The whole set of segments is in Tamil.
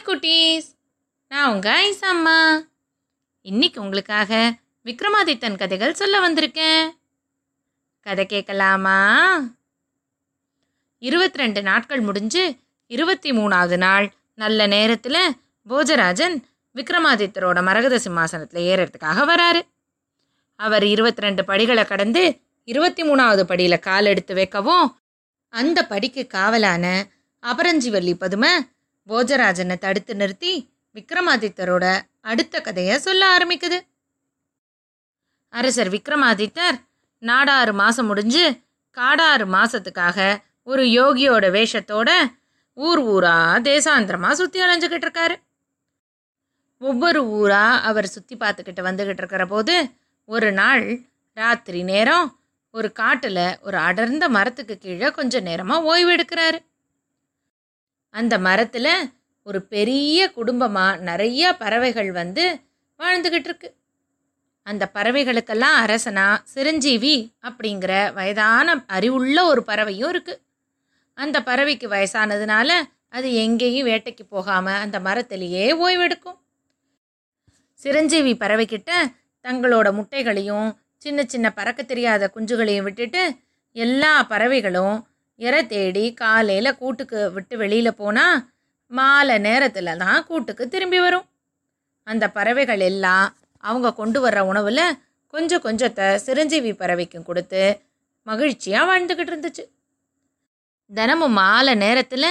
ஹாய் குட்டீஸ். நான் உங்கள் ஐசம்மா இன்னைக்கு உங்களுக்காக விக்ரமாதித்தன் கதைகள் சொல்ல வந்திருக்கேன். கதை கேட்கலாமா? இருபத்தி ரெண்டு நாட்கள் முடிஞ்சு இருபத்தி மூணாவது நாள். நல்ல நேரத்தில் போஜராஜன் விக்ரமாதித்தரோட மரகத சிம்மாசனத்தில் ஏறுறதுக்காக வராரு. அவர் இருபத்தி ரெண்டு படிகளை கடந்து இருபத்தி மூணாவது படியில் கால் எடுத்து வைக்கவும் அந்த படிக்கு காவலான அபரஞ்சிவல்லி பதுமை போஜராஜனை தடுத்து நிறுத்தி விக்ரமாதித்தரோட அடுத்த கதையை சொல்ல ஆரம்பிக்குது. அரசர் விக்ரமாதித்தர் நாடாறு மாதம் முடிஞ்சு காடாறு மாதத்துக்காக ஒரு யோகியோட வேஷத்தோட ஊர் ஊரா தேசாந்திரமாக சுற்றி அலைஞ்சுக்கிட்டு இருக்காரு. ஒவ்வொரு ஊரா அவர் சுற்றி பார்த்துக்கிட்டு வந்துக்கிட்டு இருக்கிற போது ஒரு நாள் ராத்திரி நேரம் ஒரு காட்டில் ஒரு அடர்ந்த மரத்துக்கு கீழே கொஞ்சம் நேரமாக ஓய்வு எடுக்கிறாரு. அந்த மரத்தில் ஒரு பெரிய குடும்பமாக நிறைய பறவைகள் வந்து வாழ்ந்துக்கிட்டு இருக்கு. அந்த பறவைகளுக்கெல்லாம் அரசனா சிரஞ்சீவி அப்படிங்கிற வயதான அறிவுள்ள ஒரு பறவையும் இருக்கு. அந்த பறவைக்கு வயசானதுனால அது எங்கேயும் வேட்டைக்கு போகாமல் அந்த மரத்திலேயே ஓய்வெடுக்கும் சிரஞ்சீவி பறவைக்கிட்ட தங்களோட முட்டைகளையும் சின்ன சின்ன பறக்க தெரியாத குஞ்சுகளையும் விட்டுட்டு எல்லா பறவைகளும் இரை தேடி காலையில் கூட்டுக்கு விட்டு வெளியில் போனால் மாலை நேரத்தில் தான் கூட்டுக்கு திரும்பி வரும். அந்த பறவைகள் எல்லாம் அவங்க கொண்டு வர்ற உணவில் கொஞ்சம் கொஞ்சத்தை சிரஞ்சீவி பறவைக்கும் கொடுத்து மகிழ்ச்சியாக வாழ்ந்துக்கிட்டு இருந்துச்சு. தினமும் மாலை நேரத்தில்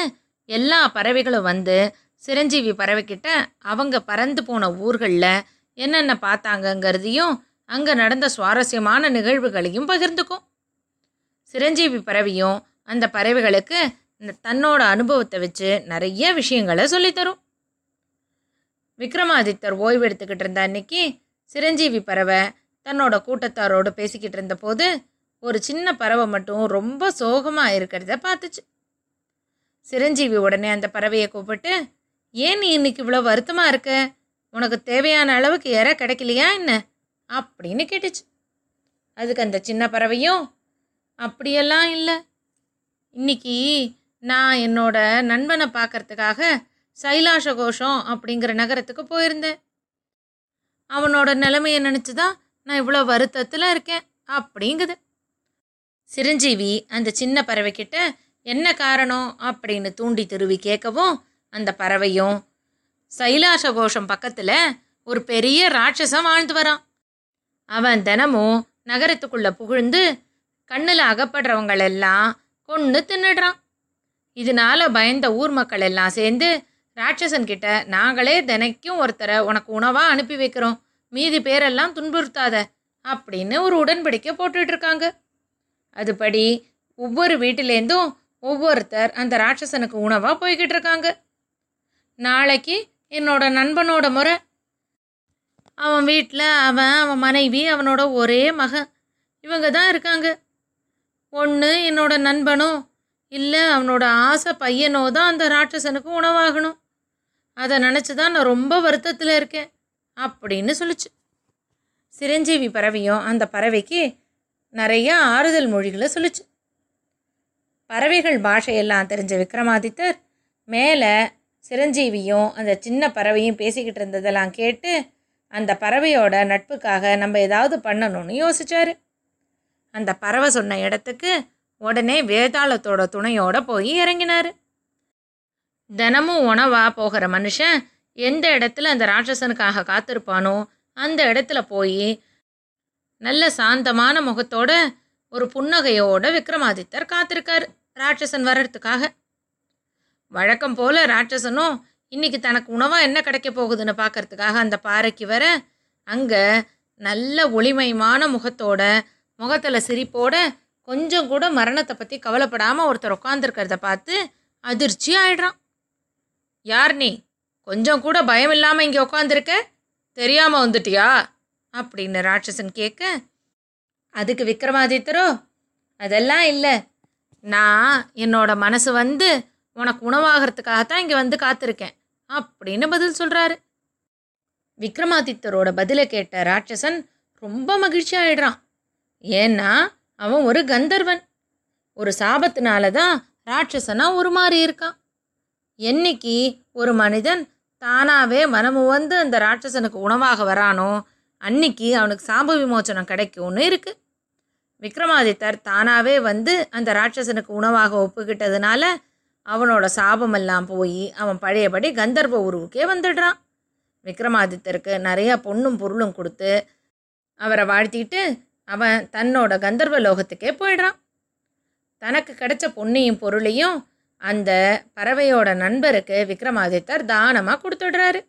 எல்லா பறவைகளும் வந்து சிரஞ்சீவி பறவைக்கிட்ட அவங்க பறந்து போன ஊர்களில் என்னென்ன பார்த்தாங்கங்கிறதையும் அங்கே நடந்த சுவாரஸ்யமான நிகழ்வுகளையும் பகிர்ந்துக்கும். சிரஞ்சீவி பறவையும் அந்த பறவைகளுக்கு இந்த தன்னோட அனுபவத்தை வச்சு நிறைய விஷயங்களை சொல்லித்தரும். விக்ரமாதித்தர் ஓய்வு எடுத்துக்கிட்டு இருந்த அன்னைக்கு சிரஞ்சீவி பறவை தன்னோட கூட்டத்தாரோடு பேசிக்கிட்டு இருந்தபோது ஒரு சின்ன பறவை மட்டும் ரொம்ப சோகமாக இருக்கிறத பார்த்துச்சு. சிரஞ்சீவி உடனே அந்த பறவையை கூப்பிட்டு ஏன் நீ இன்னைக்கு இவ்வளோ வருத்தமாக இருக்க? உனக்கு தேவையான அளவுக்கு இற கிடைக்கலையா என்ன? அப்படின்னு கேட்டுச்சு. அதுக்கு அந்த சின்ன பறவையும் அப்படியெல்லாம் இல்லை. இன்னைக்கு நான் என்னோட நண்பனை பார்க்கறதுக்காக சைலாஷ கோஷம் அப்படிங்கிற நகரத்துக்கு போயிருந்தேன். அவனோட நிலைமையை நினச்சி தான் நான் இவ்வளோ வருத்தத்தில் இருக்கேன் அப்படிங்குது. சிரஞ்சீவி அந்த சின்ன பறவைக்கிட்ட என்ன காரணம்? அப்படின்னு தூண்டி திருவி கேட்கவும் அந்த பறவையும் சைலாஷ கோஷம் பக்கத்தில் ஒரு பெரிய ராட்சசம் வாழ்ந்து வரான். அவன் தினமும் நகரத்துக்குள்ளே புகுழ்ந்து கண்ணில் அகப்படுறவங்களெல்லாம் கொன்று தின்னுடுறான். இதனால பயந்த ஊர் மக்கள் எல்லாம் சேர்ந்து ராட்சசன் கிட்ட நாங்களே தினைக்கும் ஒருத்தரை உனக்கு உணவாக அனுப்பி வைக்கிறோம். மீதி பேரெல்லாம் துன்புறுத்தாத அப்படின்னு ஒரு உடன்படிக்கை போட்டுட்டு இருக்காங்க. அதுபடி ஒவ்வொரு வீட்டிலேருந்தும் ஒவ்வொருத்தர் அந்த ராட்சசனுக்கு உணவாக போய்கிட்டு இருக்காங்க. நாளைக்கு என்னோட நண்பனோட முறை. அவன் வீட்டில் அவன் அவன் மனைவி அவனோட ஒரே மகன். இவங்க தான் இருக்காங்க. ஒன்று என்னோட நண்பனோ இல்லை அவனோட ஆசை பையனோ தான் அந்த ராட்சசனுக்கு உணவாகணும். அதை நினச்சி தான் நான் ரொம்ப வருத்தத்தில் இருக்கேன் அப்படின்னு சொல்லுச்சு. சிரஞ்சீவி பறவையும் அந்த பறவைக்கு நிறைய ஆறுதல் மொழிகளை சொல்லுச்சு. பறவைகள் பாஷையெல்லாம் தெரிஞ்ச விக்ரமாதித்தர் மேலே சிரஞ்சீவியும் அந்த சின்ன பறவையும் பேசிக்கிட்டு இருந்ததெல்லாம் கேட்டு அந்த பறவையோட நட்புக்காக நம்ம ஏதாவது பண்ணணும்னு யோசிச்சாரு. அந்த பறவை சொன்ன இடத்துக்கு உடனே வேதாளத்தோட துணையோட போய் இறங்கினார். தினமும் உணவா போகிற மனுஷன் எந்த இடத்துல அந்த ராட்சசனுக்காக காத்திருப்பானோ அந்த இடத்துல போய் நல்ல சாந்தமான முகத்தோட ஒரு புன்னகையோட விக்ரமாதித்தர் காத்திருக்கார் ராட்சசன் வர்றதுக்காக. வழக்கம் போல ராட்சசனும் இன்னைக்கு தனக்கு உணவாக என்ன கிடைக்க போகுதுன்னு பார்க்கறதுக்காக அந்த பாறைக்கு வர? அங்கே நல்ல ஒளிமயமான முகத்தோட முகத்தில் சிரிப்போட கொஞ்சம் கூட மரணத்தை பற்றி கவலைப்படாமல் ஒருத்தர் உட்காந்துருக்கிறத பார்த்து அதிர்ச்சி ஆயிடுறான். யார் நீ? கொஞ்சம் கூட பயம் இல்லாமல் இங்கே உட்காந்துருக்க தெரியாமல் வந்துட்டியா? அப்படின்னு ராட்சசன் கேட்க அதுக்கு விக்ரமாதித்தரோ அதெல்லாம் இல்லை. நான் என்னோட மனசு வந்து உனக்கு உணவாகிறதுக்காக தான் இங்கே வந்து காத்திருக்கேன் அப்படின்னு பதில் சொல்கிறாரு விக்ரமாதித்தரோட பதிலை கேட்ட ராட்சசன் ரொம்ப மகிழ்ச்சி ஆயிடுறான். ஏன்னா அவன் ஒரு கந்தர்வன். ஒரு சாபத்தினால தான் ராட்சசனாக உருமாறி இருக்கான். என்னைக்கு ஒரு மனிதன் தானாகவே மனமு வந்து அந்த ராட்சசனுக்கு உணவாக வரானோ அன்னைக்கு அவனுக்கு சாப விமோச்சனம் கிடைக்கும்னு இருக்கு. விக்ரமாதித்தர் தானாகவே வந்து அந்த ராட்சசனுக்கு உணவாக ஒப்புக்கிட்டதுனால அவனோட சாபமெல்லாம் போய் அவன் பழையபடி கந்தர்வ உருவுக்கே வந்துடுறான். விக்ரமாதித்தருக்கு நிறையா பொண்ணும் பொருளும் கொடுத்து அவரை வாழ்த்திட்டு அவன் தன்னோட கந்தர்வ லோகத்துக்கே போயிடுறான். தனக்கு கிடைச்ச பொன்னையும் பொருளையும் அந்த பறவையோட நண்பருக்கு விக்ரமாதித்தர் தானமாக கொடுத்துடுறாரு.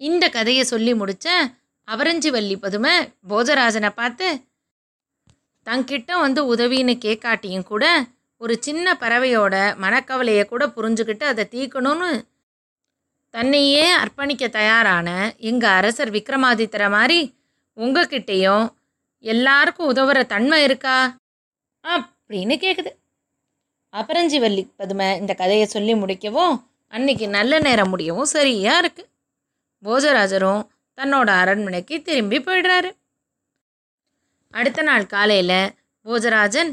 இந்த கதையை சொல்லி முடிச்ச அவரஞ்சிவல்லி பதுமை போஜராஜனை பார்த்து தங்கிட்ட வந்து உதவின்னு கேட்காட்டியும் கூட ஒரு சின்ன பறவையோட மனக்கவலையை கூட புரிஞ்சுக்கிட்டு அதை தீர்க்கணும்னு தன்னையே அர்ப்பணிக்க தயாரான எங்கள் அரசர் விக்ரமாதித்தரை மாதிரி உங்ககிட்டேயும் எல்லாருக்கும் உதவுற தன்மை இருக்கா? அப்படின்னு கேட்குது அபரஞ்சிவல்லி பதுமை இந்த கதையை சொல்லி முடிக்கவும் அன்னைக்கு நல்ல நேரம் முடியவும் சரியா இருக்கு. போஜராஜரும் தன்னோட அரண்மனைக்கு திரும்பி போயிடுறாரு. அடுத்த நாள் காலையில் போஜராஜன்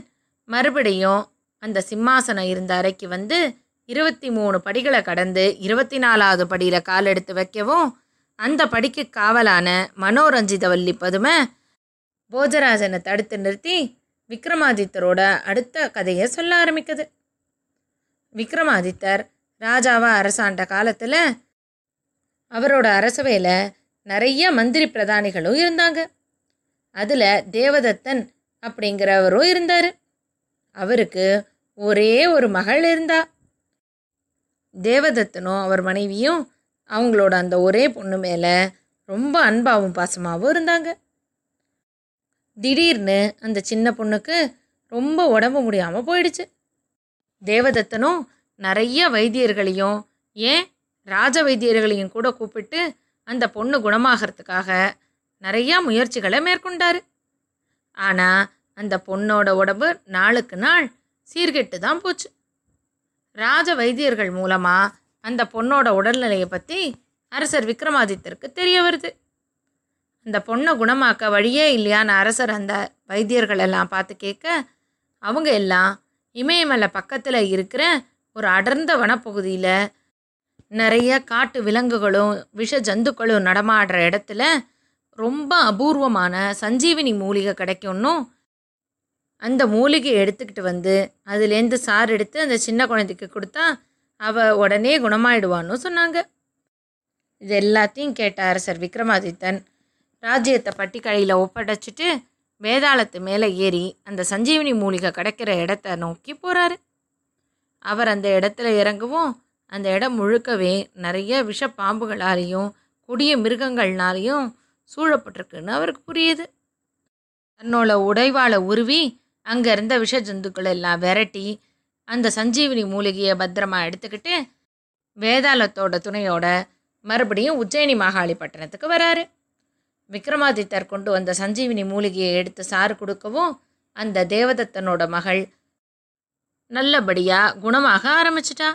மறுபடியும் அந்த சிம்மாசனம் இருந்த அறைக்கு வந்து இருபத்தி மூணு படிகளை கடந்து இருபத்தி நாலாவது படியில் கால் எடுத்து வைக்கவும் அந்த படிக்கு காவலான மனோரஞ்சிதவல்லி பதுமை போஜராஜனை தடுத்து நிறுத்தி விக்ரமாதித்தரோட அடுத்த கதையை சொல்ல ஆரம்பிக்குது. விக்ரமாதித்தர் ராஜாவா அரசாண்ட காலத்தில் அவரோட அரசவையில் நிறைய மந்திரி பிரதானிகளும் இருந்தாங்க. அதில் தேவதத்தன் அப்படிங்கிறவரும் இருந்தார். அவருக்கு ஒரே ஒரு மகள் இருந்தா. தேவதத்தனும் அவர் மனைவியும் அவங்களோட அந்த ஒரே பொண்ணு மேலே ரொம்ப அன்பாவும் பாசமாகவும் இருந்தாங்க. திடீர்னு அந்த சின்ன பொண்ணுக்கு ரொம்ப உடம்பு முடியாமல் போயிடுச்சு. தேவதத்தனும் நிறைய வைத்தியர்களையும் ஏன் ராஜ வைத்தியர்களையும் கூட கூப்பிட்டு அந்த பொண்ணு குணமாகறதுக்காக நிறையா முயற்சிகளை மேற்கொண்டார். ஆனால் அந்த பொண்ணோட உடம்பு நாளுக்கு நாள் சீர்கெட்டு தான் போச்சு. ராஜ வைத்தியர்கள் மூலமாக அந்த பொண்ணோட உடல்நிலையை பற்றி அரசர் விக்ரமாதித்தருக்கு தெரிய வருது. அந்த பொண்ணை குணமாக்க வழியே இல்லையான்னு அரசர் அந்த வைத்தியர்கள் எல்லாம் பார்த்து கேட்க அவங்க எல்லாம் இமயமலை பக்கத்தில் இருக்கிற ஒரு அடர்ந்த வனப்பகுதியில் நிறைய காட்டு விலங்குகளும் விஷ ஜந்துக்களும் நடமாடுற இடத்துல ரொம்ப அபூர்வமான சஞ்சீவினி மூலிகை கிடைக்கும்னும் அந்த மூலிகையை எடுத்துக்கிட்டு வந்து அதுலேருந்து சாறு எடுத்து அந்த சின்ன குழந்தைக்கு கொடுத்தா அவள் உடனே குணமாயிடுவான்னு சொன்னாங்க. இது எல்லாத்தையும் கேட்ட அரசர் விக்ரமாதித்தன் ராஜ்யத்தை பட்டிக்கடையில் ஒப்படைச்சிட்டு வேதாளத்து மேலே ஏறி அந்த சஞ்சீவினி மூலிகை கிடைக்கிற இடத்த நோக்கி போகிறாரு அவர் அந்த இடத்துல இறங்கவும். அந்த இடம் முழுக்கவே நிறைய விஷ பாம்புகளாலேயும் கொடிய மிருகங்கள்னாலையும் சூழப்பட்டிருக்குன்னு அவருக்கு புரியுது. தன்னோட உடைவாளை உருவி அங்கே இருந்த விஷ ஜந்துக்கள் எல்லாம் விரட்டி அந்த சஞ்சீவினி மூலிகையை பத்திரமா எடுத்துக்கிட்டு வேதாளத்தோட துணையோட மறுபடியும் உஜ்ஜயினி மாகாளி பட்டணத்துக்கு வராரு. விக்ரமாதித்தர் கொண்டு வந்த சஞ்சீவினி மூலிகையை எடுத்து சாறு கொடுக்கவும் அந்த தேவதத்தனோட மகள் நல்லபடியாக குணமாக ஆரம்பிச்சிட்டா.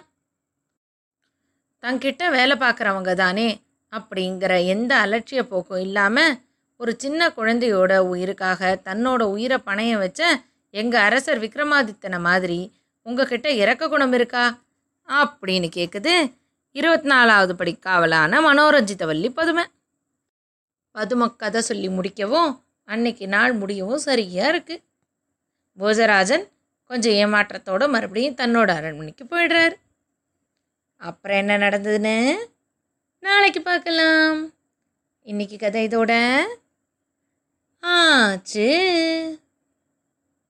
தங்கிட்ட வேலை பார்க்குறவங்க தானே அப்படிங்கிற எந்த அலட்சிய போக்கும் இல்லாமல் ஒரு சின்ன குழந்தையோட உயிருக்காக தன்னோட உயிரை பணையம் வச்ச எங்கள் அரசர் விக்ரமாதித்தனை மாதிரி உங்ககிட்ட இறக்க குணம் இருக்கா? அப்படின்னு கேட்குது இருபத்தி நாலாவது படி காவலான மனோரஞ்சிதவல்லி பதுமை. பதும கதை சொல்லி முடிக்கவும் அன்னைக்கு நாள் முடியவும் சரியாக இருக்குது போஜராஜன் கொஞ்சம் ஏமாற்றத்தோட மறுபடியும் தன்னோட அரண்மனைக்கு போயிடுறாரு. அப்புறம் என்ன நடந்ததுன்னு? நாளைக்கு பார்க்கலாம். இன்னைக்கு கதை இதோட ஆச்சு.